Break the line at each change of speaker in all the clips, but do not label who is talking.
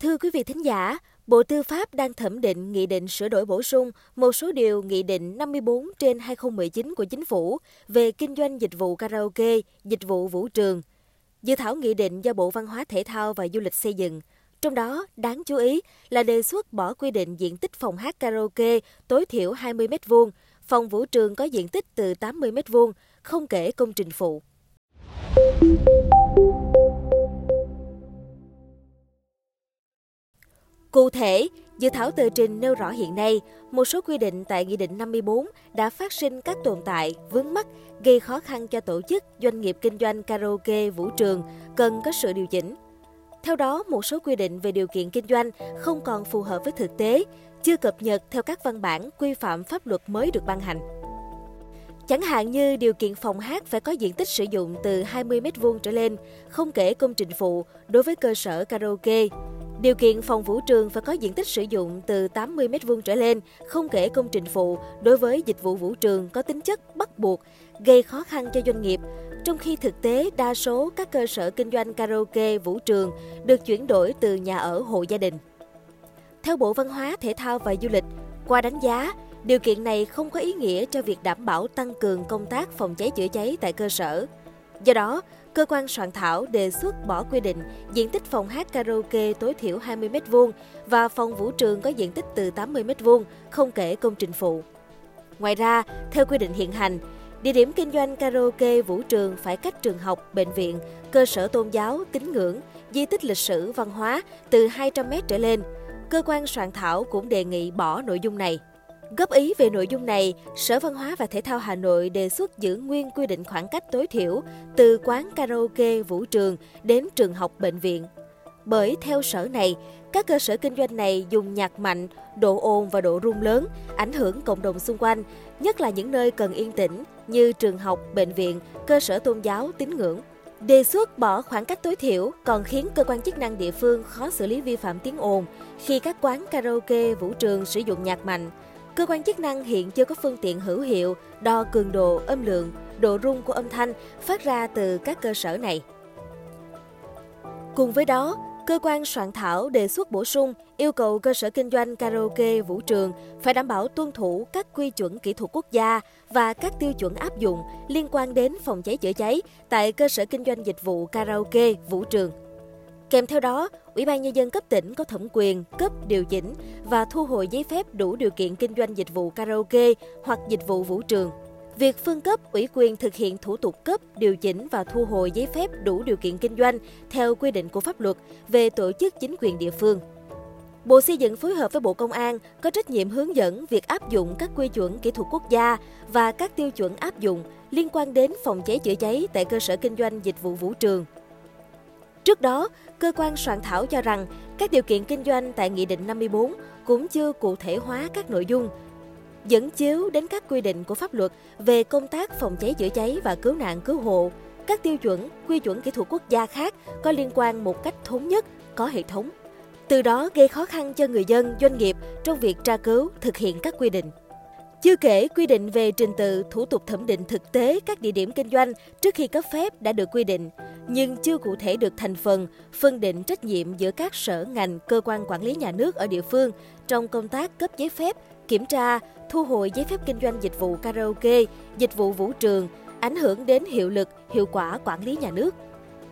Thưa quý vị thính giả, Bộ Tư pháp đang thẩm định nghị định sửa đổi bổ sung một số điều nghị định 54 trên 2019 của Chính phủ về kinh doanh dịch vụ karaoke, dịch vụ vũ trường. Dự thảo nghị định do Bộ Văn hóa Thể thao và Du lịch xây dựng. Trong đó, đáng chú ý là đề xuất bỏ quy định diện tích phòng hát karaoke tối thiểu 20 m2, phòng vũ trường có diện tích từ 80 m2, không kể công trình phụ. Cụ thể, dự thảo tờ trình nêu rõ hiện nay, một số quy định tại Nghị định 54 đã phát sinh các tồn tại, vướng mắc, gây khó khăn cho tổ chức, doanh nghiệp kinh doanh karaoke, vũ trường, cần có sự điều chỉnh. Theo đó, một số quy định về điều kiện kinh doanh không còn phù hợp với thực tế, chưa cập nhật theo các văn bản quy phạm pháp luật mới được ban hành. Chẳng hạn như điều kiện phòng hát phải có diện tích sử dụng từ 20 m2 trở lên, không kể công trình phụ đối với cơ sở karaoke, Điều kiện phòng vũ trường phải có diện tích sử dụng từ 80 m2 trở lên, không kể công trình phụ đối với dịch vụ vũ trường có tính chất bắt buộc, gây khó khăn cho doanh nghiệp, trong khi thực tế đa số các cơ sở kinh doanh karaoke, vũ trường được chuyển đổi từ nhà ở hộ gia đình. Theo Bộ Văn hóa, Thể thao và Du lịch, qua đánh giá, điều kiện này không có ý nghĩa cho việc đảm bảo tăng cường công tác phòng cháy chữa cháy tại cơ sở. Do đó, cơ quan soạn thảo đề xuất bỏ quy định diện tích phòng hát karaoke tối thiểu 20 m2 và phòng vũ trường có diện tích từ 80 m2, không kể công trình phụ. Ngoài ra, theo quy định hiện hành, địa điểm kinh doanh karaoke vũ trường phải cách trường học, bệnh viện, cơ sở tôn giáo, tín ngưỡng, di tích lịch sử, văn hóa từ 200 m trở lên. Cơ quan soạn thảo cũng đề nghị bỏ nội dung này. Góp ý về nội dung này, Sở Văn hóa và Thể thao Hà Nội đề xuất giữ nguyên quy định khoảng cách tối thiểu từ quán karaoke, vũ trường đến trường học, bệnh viện. Bởi theo sở này, các cơ sở kinh doanh này dùng nhạc mạnh, độ ồn và độ rung lớn, ảnh hưởng cộng đồng xung quanh, nhất là những nơi cần yên tĩnh như trường học, bệnh viện, cơ sở tôn giáo, tín ngưỡng. Đề xuất bỏ khoảng cách tối thiểu còn khiến cơ quan chức năng địa phương khó xử lý vi phạm tiếng ồn khi các quán karaoke, vũ trường sử dụng nhạc mạnh, Cơ quan chức năng hiện chưa có phương tiện hữu hiệu đo cường độ, âm lượng, độ rung của âm thanh phát ra từ các cơ sở này. Cùng với đó, cơ quan soạn thảo đề xuất bổ sung yêu cầu cơ sở kinh doanh karaoke vũ trường phải đảm bảo tuân thủ các quy chuẩn kỹ thuật quốc gia và các tiêu chuẩn áp dụng liên quan đến phòng cháy chữa cháy tại cơ sở kinh doanh dịch vụ karaoke vũ trường. Kèm theo đó, Ủy ban Nhân dân cấp tỉnh có thẩm quyền cấp, điều chỉnh và thu hồi giấy phép đủ điều kiện kinh doanh dịch vụ karaoke hoặc dịch vụ vũ trường. Việc phân cấp ủy quyền thực hiện thủ tục cấp, điều chỉnh và thu hồi giấy phép đủ điều kiện kinh doanh theo quy định của pháp luật về tổ chức chính quyền địa phương. Bộ Xây dựng phối hợp với Bộ Công an có trách nhiệm hướng dẫn việc áp dụng các quy chuẩn kỹ thuật quốc gia và các tiêu chuẩn áp dụng liên quan đến phòng cháy chữa cháy tại cơ sở kinh doanh dịch vụ vũ trường. Trước đó, cơ quan soạn thảo cho rằng các điều kiện kinh doanh tại Nghị định 54 cũng chưa cụ thể hóa các nội dung, dẫn chiếu đến các quy định của pháp luật về công tác phòng cháy chữa cháy và cứu nạn cứu hộ, các tiêu chuẩn, quy chuẩn kỹ thuật quốc gia khác có liên quan một cách thống nhất, có hệ thống. Từ đó gây khó khăn cho người dân, doanh nghiệp trong việc tra cứu, thực hiện các quy định. Chưa kể quy định về trình tự, thủ tục thẩm định thực tế các địa điểm kinh doanh trước khi cấp phép đã được quy định, nhưng chưa cụ thể được thành phần, phân định trách nhiệm giữa các sở ngành, cơ quan quản lý nhà nước ở địa phương trong công tác cấp giấy phép, kiểm tra, thu hồi giấy phép kinh doanh dịch vụ karaoke, dịch vụ vũ trường, ảnh hưởng đến hiệu lực, hiệu quả quản lý nhà nước.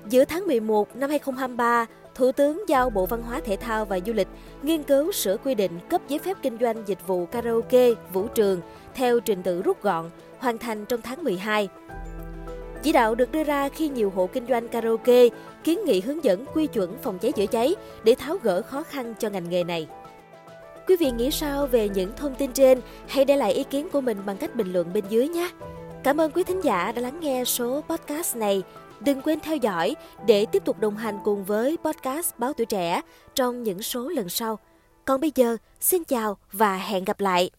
Giữa tháng 11 năm 2023, Thủ tướng giao Bộ Văn hóa Thể thao và Du lịch nghiên cứu sửa quy định cấp giấy phép kinh doanh dịch vụ karaoke, vũ trường theo trình tự rút gọn, hoàn thành trong tháng 12. Chỉ đạo được đưa ra khi nhiều hộ kinh doanh karaoke kiến nghị hướng dẫn quy chuẩn phòng cháy chữa cháy để tháo gỡ khó khăn cho ngành nghề này. Quý vị nghĩ sao về những thông tin trên? Hãy để lại ý kiến của mình bằng cách bình luận bên dưới nhé. Cảm ơn quý thính giả đã lắng nghe số podcast này. Đừng quên theo dõi để tiếp tục đồng hành cùng với podcast Báo Tuổi Trẻ trong những số lần sau. Còn bây giờ, xin chào và hẹn gặp lại!